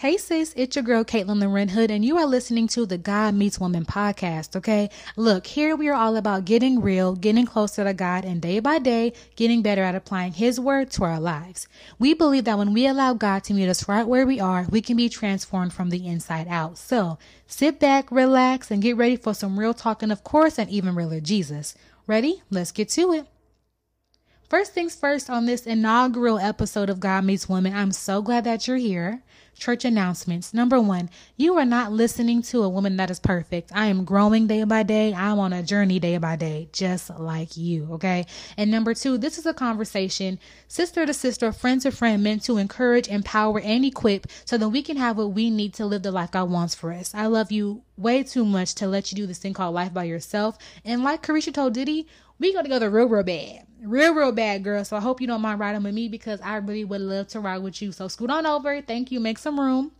Hey sis, it's your girl Kaitlynn Loren Hood, and you are listening to the God Meets Woman podcast, okay? Look, here we are all about getting real, getting closer to God, and day by day, getting better at applying His word to our lives. We believe that when we allow God to meet us right where we are, we can be transformed from the inside out. So, sit back, relax, and get ready for some real talking, of course, and even realer Jesus. Ready? Let's get to it. First things first on this inaugural episode of God Meets Woman, I'm so glad that you're here church announcements. Number one, you are not listening to a woman that is perfect. I am growing day by day. I'm on a journey day by day, just like you. Okay. And number two, this is a conversation, sister to sister, friend to friend, meant to encourage, empower, and equip so that we can have what we need to live the life God wants for us. I love you way too much to let you do this thing called life by yourself. And like Carisha told Diddy, we gonna go together real, real bad. Real, real bad, girl. So I hope you don't mind riding with me because I really would love to ride with you. So scoot on over. Thank you. Make some room.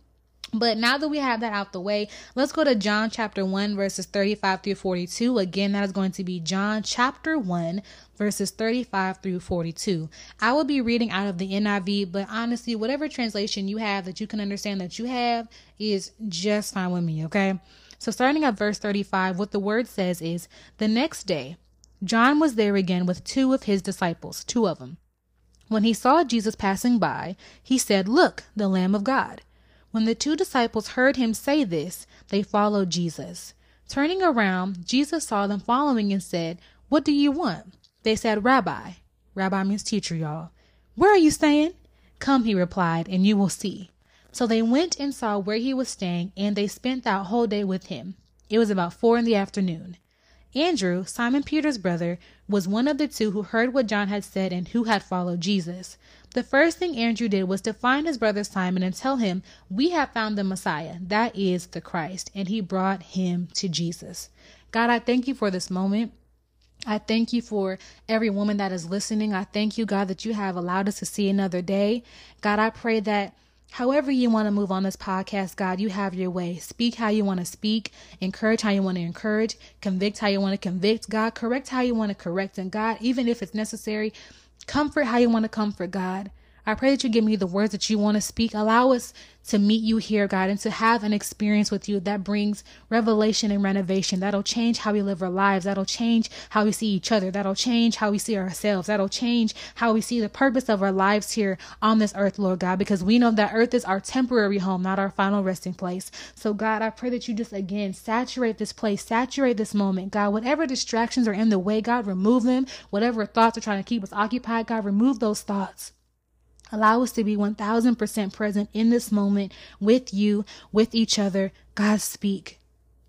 But now that we have that out the way, let's go to John chapter 1, verses 35 through 42. Again, that is going to be John chapter 1, verses 35 through 42. I will be reading out of the NIV, but honestly, whatever translation you have that you can understand that you have is just fine with me, okay? So, starting at verse 35, what the word says is The next day, John was there again with two of his disciples, two of them. When he saw Jesus passing by, he said, Look, the Lamb of God. When the two disciples heard him say this, they followed Jesus. Turning around, Jesus saw them following and said, What do you want? They said, Rabbi. Rabbi means teacher, y'all. Where are you staying? Come, he replied, and you will see. So they went and saw where he was staying, and they spent that whole day with him. It was about four in the afternoon. Andrew, Simon Peter's brother, was one of the two who heard what John had said and who had followed Jesus. The first thing Andrew did was to find his brother Simon and tell him, We have found the Messiah, that is the Christ. And he brought him to Jesus. God, I thank you for this moment. I thank you for every woman that is listening. I thank you, God, that you have allowed us to see another day. God, I pray that However, you want to move on this podcast, God, you have your way. Speak how you want to speak, encourage how you want to encourage, convict how you want to convict, God, correct how you want to correct, and God, even if it's necessary, comfort how you want to comfort, God. I pray that you give me the words that you want to speak. Allow us to meet you here, God, and to have an experience with you that brings revelation and renovation. That'll change how we live our lives. That'll change how we see each other. That'll change how we see ourselves. That'll change how we see the purpose of our lives here on this earth, Lord God, because we know that earth is our temporary home, not our final resting place. So, God, I pray that you just again saturate this place, saturate this moment, God. Whatever distractions are in the way, God, remove them. Whatever thoughts are trying to keep us occupied, God, remove those thoughts. Allow us to be 1000% present in this moment with you, with each other. God, speak.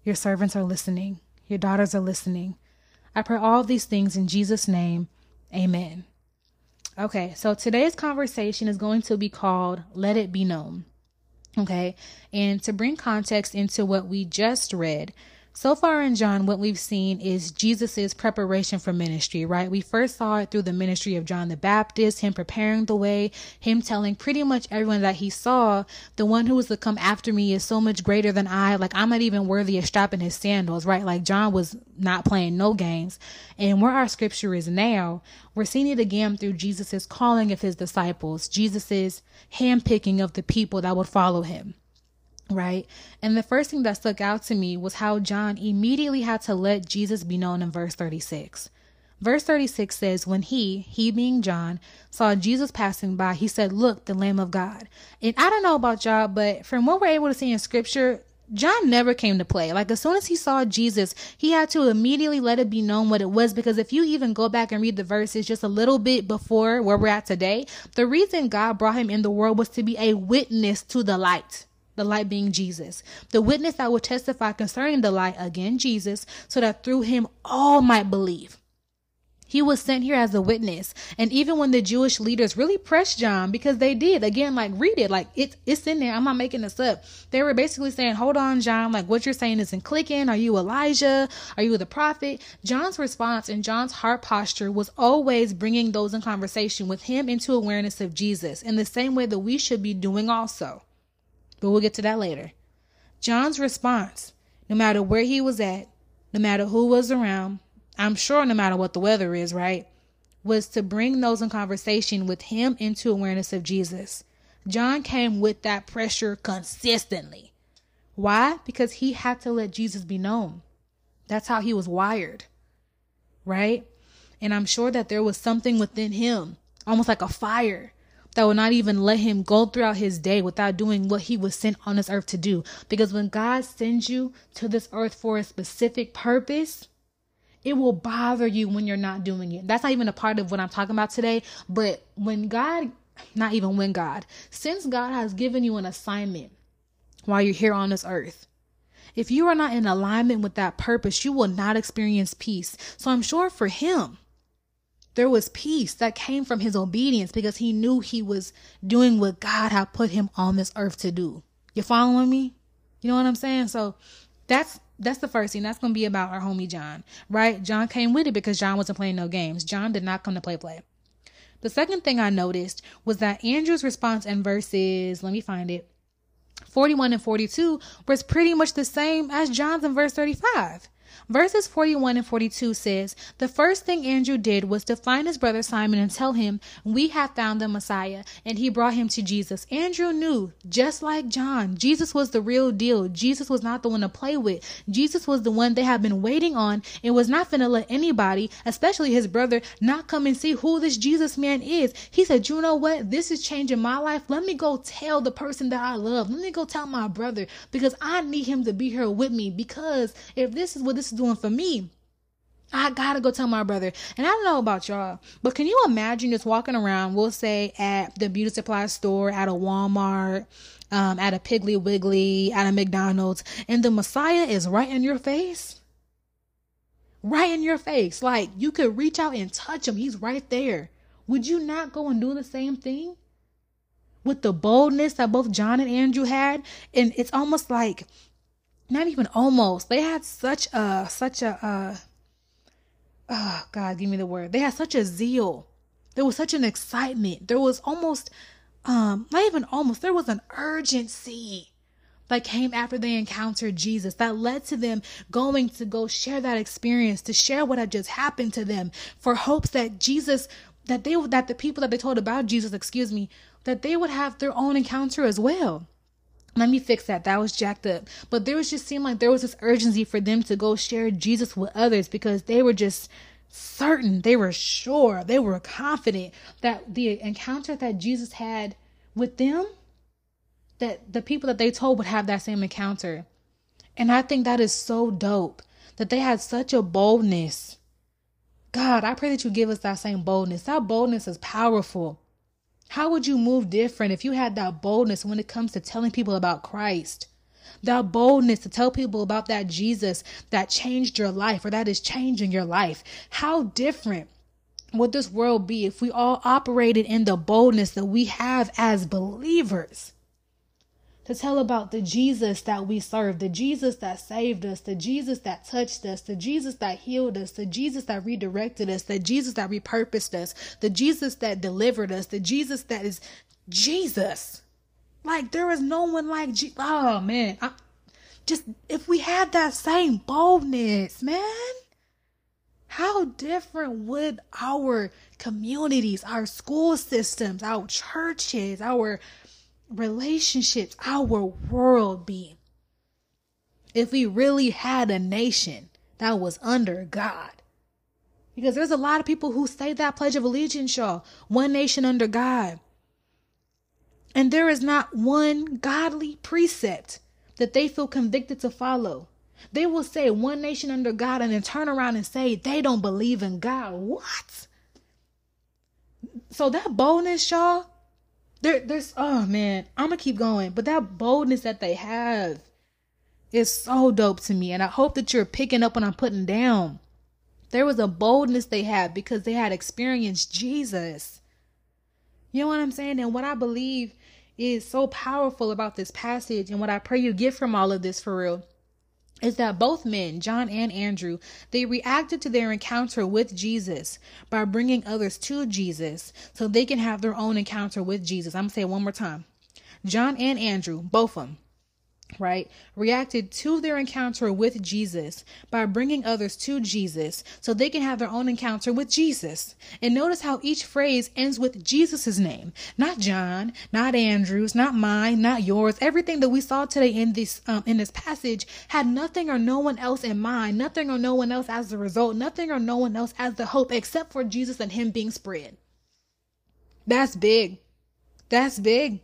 Your servants are listening. Your daughters are listening. I pray all these things in Jesus' name. Amen. Okay, so today's conversation is going to be called Let It Be Known. Okay, and to bring context into what we just read, so far in John, what we've seen is Jesus's preparation for ministry, right? We first saw it through the ministry of John the Baptist, him preparing the way, him telling pretty much everyone that he saw, the one who was to come after me is so much greater than I. Like, I'm not even worthy of strapping his sandals, right? Like, John was not playing no games. And where our scripture is now, we're seeing it again through Jesus's calling of his disciples, Jesus's handpicking of the people that would follow him right? And the first thing that stuck out to me was how John immediately had to let Jesus be known in verse 36. Verse 36 says, When he, he being John, saw Jesus passing by, he said, Look, the Lamb of God. And I don't know about y'all, but from what we're able to see in scripture, John never came to play. Like, as soon as he saw Jesus, he had to immediately let it be known what it was. Because if you even go back and read the verses just a little bit before where we're at today, the reason God brought him in the world was to be a witness to the light the light being Jesus, the witness that will testify concerning the light, again, Jesus, so that through him all might believe. He was sent here as a witness. And even when the Jewish leaders really pressed John, because they did, again, like read it, like it, it's in there. I'm not making this up. They were basically saying, hold on, John, like what you're saying isn't clicking. Are you Elijah? Are you the prophet? John's response and John's heart posture was always bringing those in conversation with him into awareness of Jesus in the same way that we should be doing also but we'll get to that later. John's response, no matter where he was at, no matter who was around, I'm sure no matter what the weather is, right? Was to bring those in conversation with him into awareness of Jesus. John came with that pressure consistently. Why? Because he had to let Jesus be known. That's how he was wired. Right? And I'm sure that there was something within him, almost like a fire, that would not even let him go throughout his day without doing what he was sent on this earth to do. Because when God sends you to this earth for a specific purpose, it will bother you when you're not doing it. That's not even a part of what I'm talking about today. But when God, not even when God, since God has given you an assignment while you're here on this earth, if you are not in alignment with that purpose, you will not experience peace. So I'm sure for him, there was peace that came from his obedience because he knew he was doing what God had put him on this earth to do. You following me? You know what I'm saying? So that's that's the first thing. That's gonna be about our homie John, right? John came with it because John wasn't playing no games. John did not come to play play. The second thing I noticed was that Andrew's response in verses, let me find it, 41 and 42 was pretty much the same as John's in verse 35. Verses 41 and 42 says, The first thing Andrew did was to find his brother Simon and tell him, We have found the Messiah. And he brought him to Jesus. Andrew knew, just like John, Jesus was the real deal. Jesus was not the one to play with. Jesus was the one they had been waiting on and was not finna let anybody, especially his brother, not come and see who this Jesus man is. He said, You know what? This is changing my life. Let me go tell the person that I love. Let me go tell my brother because I need him to be here with me. Because if this is what this is doing for me. I gotta go tell my brother. And I don't know about y'all, but can you imagine just walking around, we'll say at the beauty supply store, at a Walmart, um, at a Piggly Wiggly, at a McDonald's, and the Messiah is right in your face? Right in your face. Like you could reach out and touch him. He's right there. Would you not go and do the same thing? With the boldness that both John and Andrew had. And it's almost like not even almost. They had such a such a uh oh God, give me the word. They had such a zeal. There was such an excitement. There was almost um not even almost, there was an urgency that came after they encountered Jesus that led to them going to go share that experience, to share what had just happened to them for hopes that Jesus that they that the people that they told about Jesus, excuse me, that they would have their own encounter as well let me fix that. That was jacked up. But there was just seemed like there was this urgency for them to go share Jesus with others because they were just certain, they were sure, they were confident that the encounter that Jesus had with them, that the people that they told would have that same encounter. And I think that is so dope that they had such a boldness. God, I pray that you give us that same boldness. That boldness is powerful. How would you move different if you had that boldness when it comes to telling people about Christ? That boldness to tell people about that Jesus that changed your life or that is changing your life. How different would this world be if we all operated in the boldness that we have as believers? To tell about the Jesus that we serve, the Jesus that saved us, the Jesus that touched us, the Jesus that healed us, the Jesus that redirected us, the Jesus that repurposed us, the Jesus that delivered us, the Jesus that is Jesus. Like there is no one like Je- oh man, I, just if we had that same boldness, man, how different would our communities, our school systems, our churches, our relationships, our world be if we really had a nation that was under God. Because there's a lot of people who say that Pledge of Allegiance, y'all. One nation under God. And there is not one godly precept that they feel convicted to follow. They will say one nation under God and then turn around and say they don't believe in God. What? So that boldness, y'all, there, there's oh man, I'm gonna keep going, but that boldness that they have is so dope to me, and I hope that you're picking up what I'm putting down. There was a boldness they had because they had experienced Jesus. You know what I'm saying? And what I believe is so powerful about this passage, and what I pray you get from all of this for real, is that both men, John and Andrew, they reacted to their encounter with Jesus by bringing others to Jesus so they can have their own encounter with Jesus. I'm going to say it one more time. John and Andrew, both of them, right, reacted to their encounter with Jesus by bringing others to Jesus so they can have their own encounter with Jesus. And notice how each phrase ends with Jesus' name, not John, not Andrew's, not mine, not yours. Everything that we saw today in this um, in this passage had nothing or no one else in mind, nothing or no one else as the result, nothing or no one else as the hope except for Jesus and him being spread. That's big. That's big.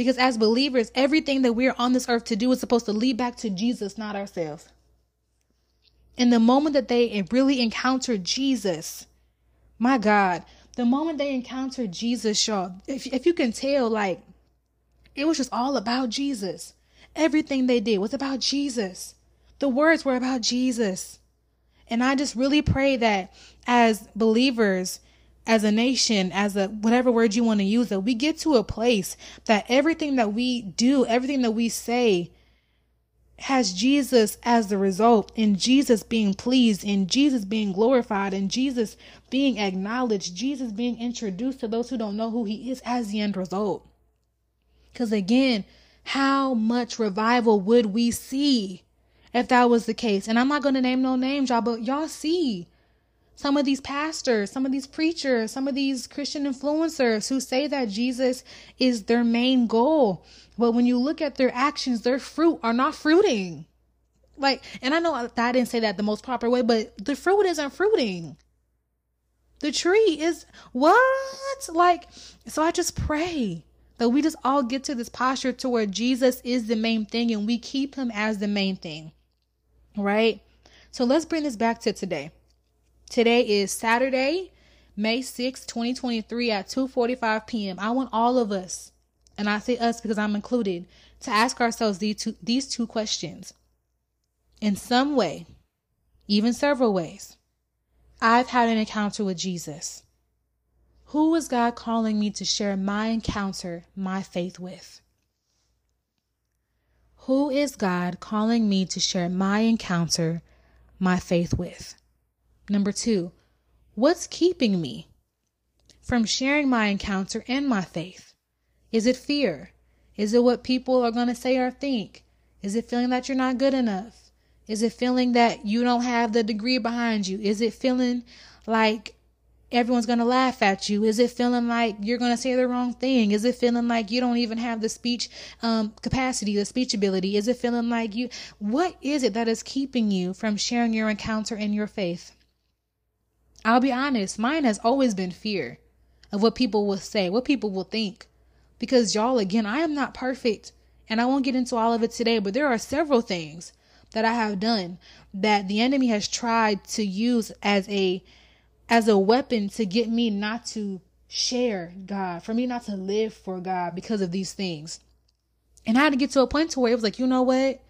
Because as believers, everything that we're on this earth to do is supposed to lead back to Jesus, not ourselves. And the moment that they really encounter Jesus, my God, the moment they encounter Jesus, y'all, if, if you can tell, like, it was just all about Jesus. Everything they did was about Jesus. The words were about Jesus. And I just really pray that as believers, as a nation, as a whatever word you want to use, that we get to a place that everything that we do, everything that we say, has Jesus as the result, in Jesus being pleased, in Jesus being glorified, in Jesus being acknowledged, Jesus being introduced to those who don't know who He is as the end result. Because again, how much revival would we see if that was the case? And I'm not going to name no names, y'all, but y'all see some of these pastors, some of these preachers, some of these Christian influencers who say that Jesus is their main goal. But when you look at their actions, their fruit are not fruiting. Like, and I know I didn't say that the most proper way, but the fruit isn't fruiting. The tree is what? Like, so I just pray that we just all get to this posture to where Jesus is the main thing and we keep him as the main thing. Right? So let's bring this back to today. Today is Saturday, May 6, 2023 at 2:45 p.m. I want all of us, and I say us because I'm included, to ask ourselves these two, these two questions. In some way, even several ways, I've had an encounter with Jesus. Who is God calling me to share my encounter, my faith with? Who is God calling me to share my encounter, my faith with? Number two, what's keeping me from sharing my encounter and my faith? Is it fear? Is it what people are going to say or think? Is it feeling that you're not good enough? Is it feeling that you don't have the degree behind you? Is it feeling like everyone's going to laugh at you? Is it feeling like you're going to say the wrong thing? Is it feeling like you don't even have the speech um, capacity, the speech ability? Is it feeling like you, what is it that is keeping you from sharing your encounter and your faith? I'll be honest, mine has always been fear of what people will say, what people will think. Because, y'all, again, I am not perfect. And I won't get into all of it today, but there are several things that I have done that the enemy has tried to use as a as a weapon to get me not to share God, for me not to live for God because of these things. And I had to get to a point to where it was like, you know what?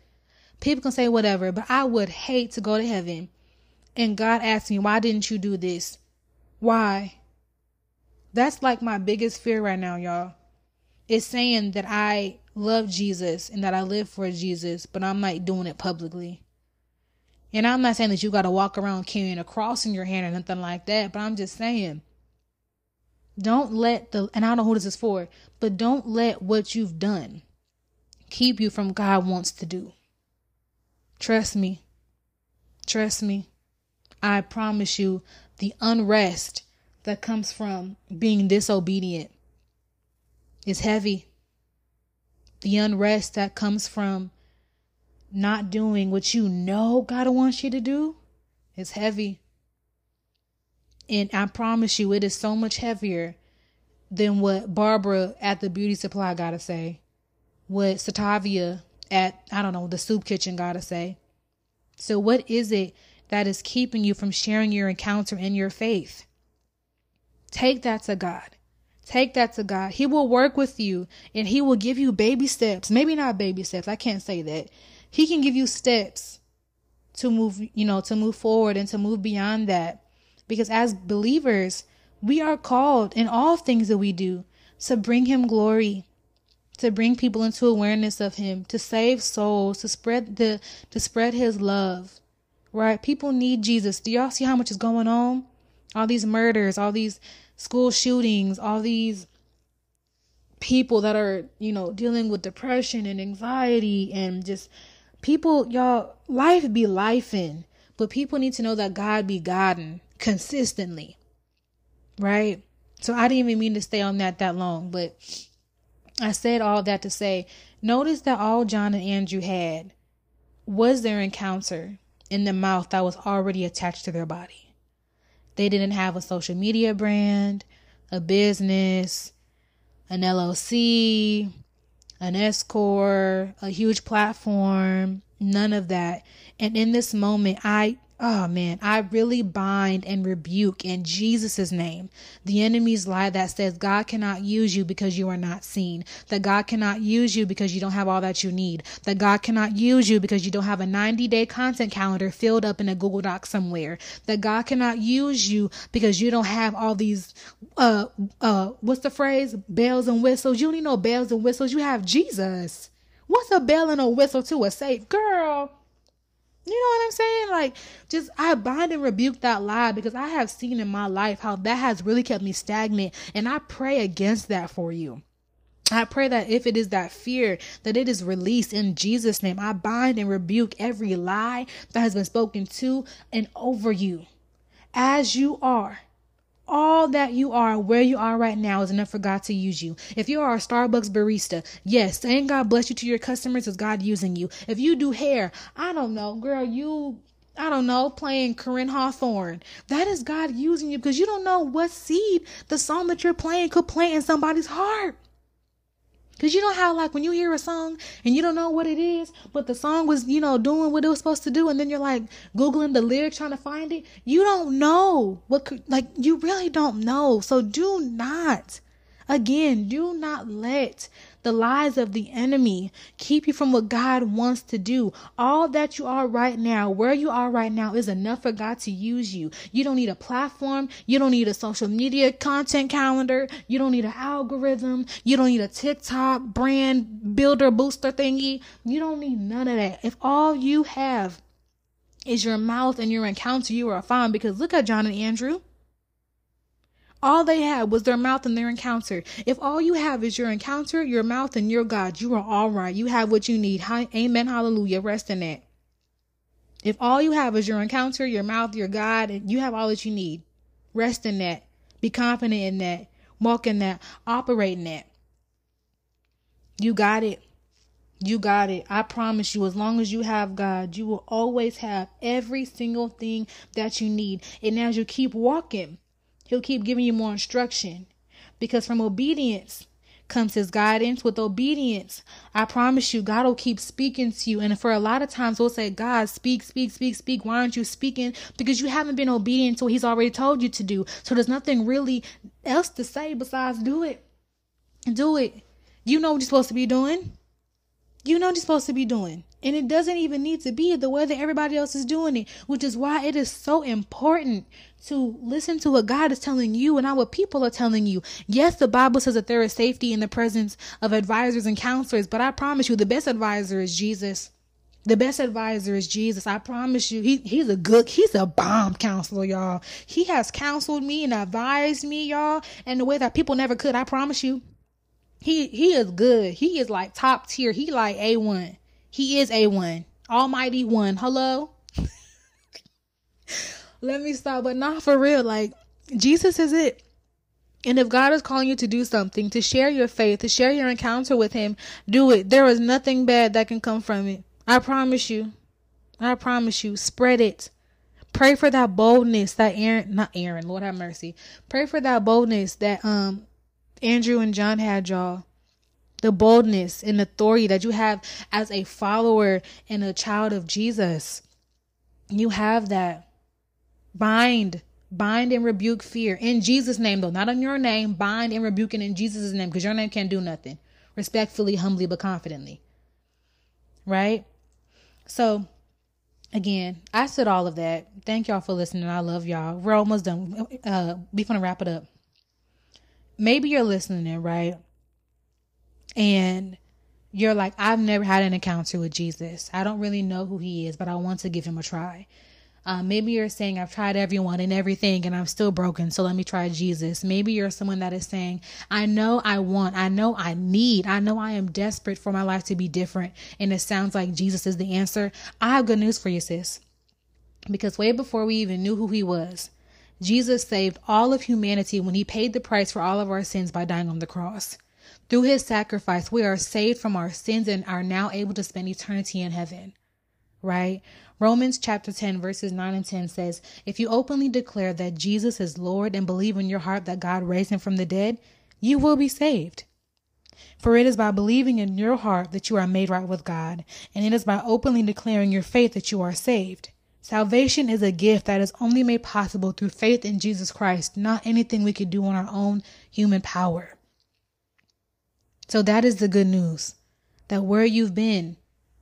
People can say whatever, but I would hate to go to heaven and God asked me, why didn't you do this? Why? That's like my biggest fear right now, y'all. It's saying that I love Jesus and that I live for Jesus, but I'm not doing it publicly. And I'm not saying that you got to walk around carrying a cross in your hand or nothing like that, but I'm just saying, don't let the, and I don't know who this is for, but don't let what you've done keep you from God wants to do. Trust me. Trust me. I promise you, the unrest that comes from being disobedient is heavy. The unrest that comes from not doing what you know God wants you to do is heavy. And I promise you, it is so much heavier than what Barbara at the beauty supply gotta say, what Satavia at, I don't know, the soup kitchen gotta say. So, what is it that is keeping you from sharing your encounter in your faith. Take that to God. Take that to God. He will work with you and He will give you baby steps. Maybe not baby steps. I can't say that. He can give you steps to move, you know, to move forward and to move beyond that. Because as believers, we are called in all things that we do to bring Him glory, to bring people into awareness of Him, to save souls, to spread the, to spread His love right? People need Jesus. Do y'all see how much is going on? All these murders, all these school shootings, all these people that are, you know, dealing with depression and anxiety and just people, y'all, life be life in. But people need to know that God be Godin consistently. Right? So I didn't even mean to stay on that that long, but I said all that to say, notice that all John and Andrew had was their encounter in the mouth that was already attached to their body. They didn't have a social media brand, a business, an LLC, an S a huge platform, none of that. And in this moment, I Oh man, I really bind and rebuke in Jesus' name the enemy's lie that says God cannot use you because you are not seen, that God cannot use you because you don't have all that you need, that God cannot use you because you don't have a 90 day content calendar filled up in a Google Doc somewhere, that God cannot use you because you don't have all these, uh, uh, what's the phrase? Bells and whistles. You need no bells and whistles. You have Jesus. What's a bell and a whistle to a safe girl? You know what I'm saying? Like, just I bind and rebuke that lie because I have seen in my life how that has really kept me stagnant. And I pray against that for you. I pray that if it is that fear, that it is released in Jesus' name. I bind and rebuke every lie that has been spoken to and over you as you are all that you are, where you are right now, is enough for God to use you. If you are a Starbucks barista, yes, saying God bless you to your customers is God using you. If you do hair, I don't know, girl, you I don't know, playing Koryn Hawthorne. That is God using you because you don't know what seed the song that you're playing could plant in somebody's heart. Cause you know how like when you hear a song and you don't know what it is, but the song was, you know, doing what it was supposed to do, and then you're like Googling the lyric trying to find it. You don't know what could like you really don't know. So do not Again, do not let the lies of the enemy keep you from what God wants to do. All that you are right now, where you are right now, is enough for God to use you. You don't need a platform. You don't need a social media content calendar. You don't need an algorithm. You don't need a TikTok brand builder booster thingy. You don't need none of that. If all you have is your mouth and your encounter, you are fine. Because look at John and Andrew. All they had was their mouth and their encounter. If all you have is your encounter, your mouth, and your God, you are all right. You have what you need. Amen. Hallelujah. Rest in that. If all you have is your encounter, your mouth, your God, and you have all that you need, rest in that. Be confident in that. Walk in that. Operate in that. You got it. You got it. I promise you, as long as you have God, you will always have every single thing that you need. And as you keep walking, He'll keep giving you more instruction because from obedience comes his guidance. With obedience, I promise you, God will keep speaking to you. And for a lot of times, we'll say, God, speak, speak, speak, speak. Why aren't you speaking? Because you haven't been obedient to what he's already told you to do. So there's nothing really else to say besides do it. Do it. You know what you're supposed to be doing. You know what you're supposed to be doing. And it doesn't even need to be the way that everybody else is doing it, which is why it is so important to listen to what God is telling you and not what people are telling you. Yes, the Bible says that there is safety in the presence of advisors and counselors, but I promise you, the best advisor is Jesus. The best advisor is Jesus. I promise you, he, he's a good, he's a bomb counselor, y'all. He has counseled me and advised me, y'all, in the way that people never could. I promise you. He he is good. He is like top tier. He like A1. He is A1. Almighty one. Hello? Let me stop. But not for real. Like, Jesus is it. And if God is calling you to do something, to share your faith, to share your encounter with Him, do it. There is nothing bad that can come from it. I promise you. I promise you. Spread it. Pray for that boldness that Aaron, not Aaron, Lord have mercy. Pray for that boldness that um Andrew and John had, y'all the boldness and authority that you have as a follower and a child of Jesus. You have that. Bind, bind and rebuke fear in Jesus' name, though, not in your name. Bind and rebuke it in Jesus' name because your name can't do nothing. Respectfully, humbly, but confidently. Right? So, again, I said all of that. Thank y'all for listening. I love y'all. We're almost done. Uh, we're gonna wrap it up. Maybe you're listening, in, right? And you're like, I've never had an encounter with Jesus. I don't really know who he is, but I want to give him a try. Uh, maybe you're saying, I've tried everyone and everything and I'm still broken, so let me try Jesus. Maybe you're someone that is saying, I know I want, I know I need, I know I am desperate for my life to be different, and it sounds like Jesus is the answer. I have good news for you, sis. Because way before we even knew who he was, Jesus saved all of humanity when he paid the price for all of our sins by dying on the cross. Through his sacrifice, we are saved from our sins and are now able to spend eternity in heaven. Right? Romans chapter 10, verses 9 and 10 says, If you openly declare that Jesus is Lord and believe in your heart that God raised him from the dead, you will be saved. For it is by believing in your heart that you are made right with God, and it is by openly declaring your faith that you are saved. Salvation is a gift that is only made possible through faith in Jesus Christ, not anything we could do on our own human power. So that is the good news that where you've been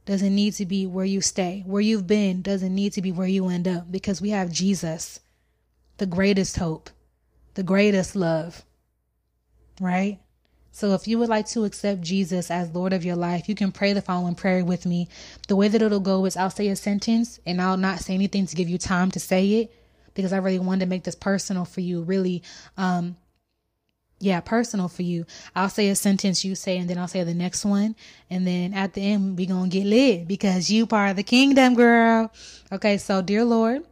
doesn't need to be where you stay. Where you've been doesn't need to be where you end up because we have Jesus, the greatest hope, the greatest love, right? So if you would like to accept Jesus as Lord of your life, you can pray the following prayer with me. The way that it'll go is I'll say a sentence and I'll not say anything to give you time to say it because I really wanted to make this personal for you, really um yeah, personal for you. I'll say a sentence you say, and then I'll say the next one. And then at the end, we to get lit because you part of the kingdom, girl. Okay, so dear Lord,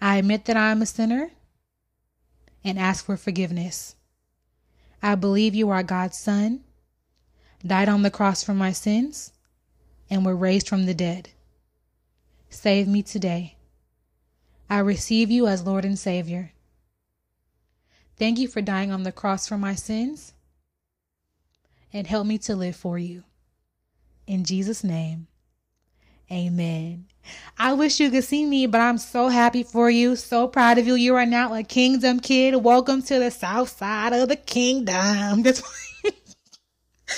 I admit that I am a sinner and ask for forgiveness. I believe you are God's son, died on the cross for my sins, and were raised from the dead. Save me today. I receive you as Lord and Savior. Thank you for dying on the cross for my sins and help me to live for you. In Jesus' name, amen. I wish you could see me, but I'm so happy for you. So proud of you. You are now a kingdom kid. Welcome to the south side of the kingdom. That's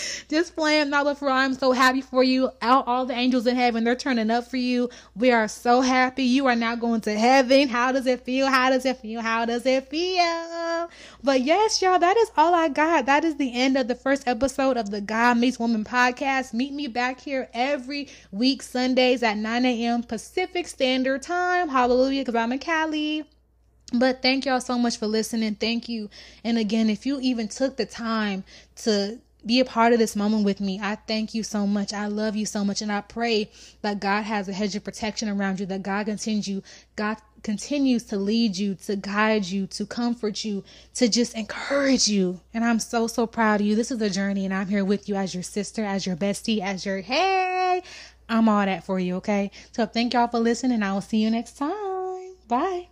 just playing not before I'm so happy for you. All, all the angels in heaven, they're turning up for you. We are so happy. You are now going to heaven. How does it feel? How does it feel? How does it feel? But yes, y'all, that is all I got. That is the end of the first episode of the God Meets Woman podcast. Meet me back here every week, Sundays at 9 a.m. Pacific Standard Time. Hallelujah, because I'm in Cali. But thank y'all so much for listening. Thank you. And again, if you even took the time to be a part of this moment with me. I thank you so much. I love you so much. And I pray that God has a hedge of protection around you, that God continues, God continues to lead you, to guide you, to comfort you, to just encourage you. And I'm so, so proud of you. This is a journey, and I'm here with you as your sister, as your bestie, as your hey. I'm all that for you, okay? So thank y'all for listening, I will see you next time. Bye.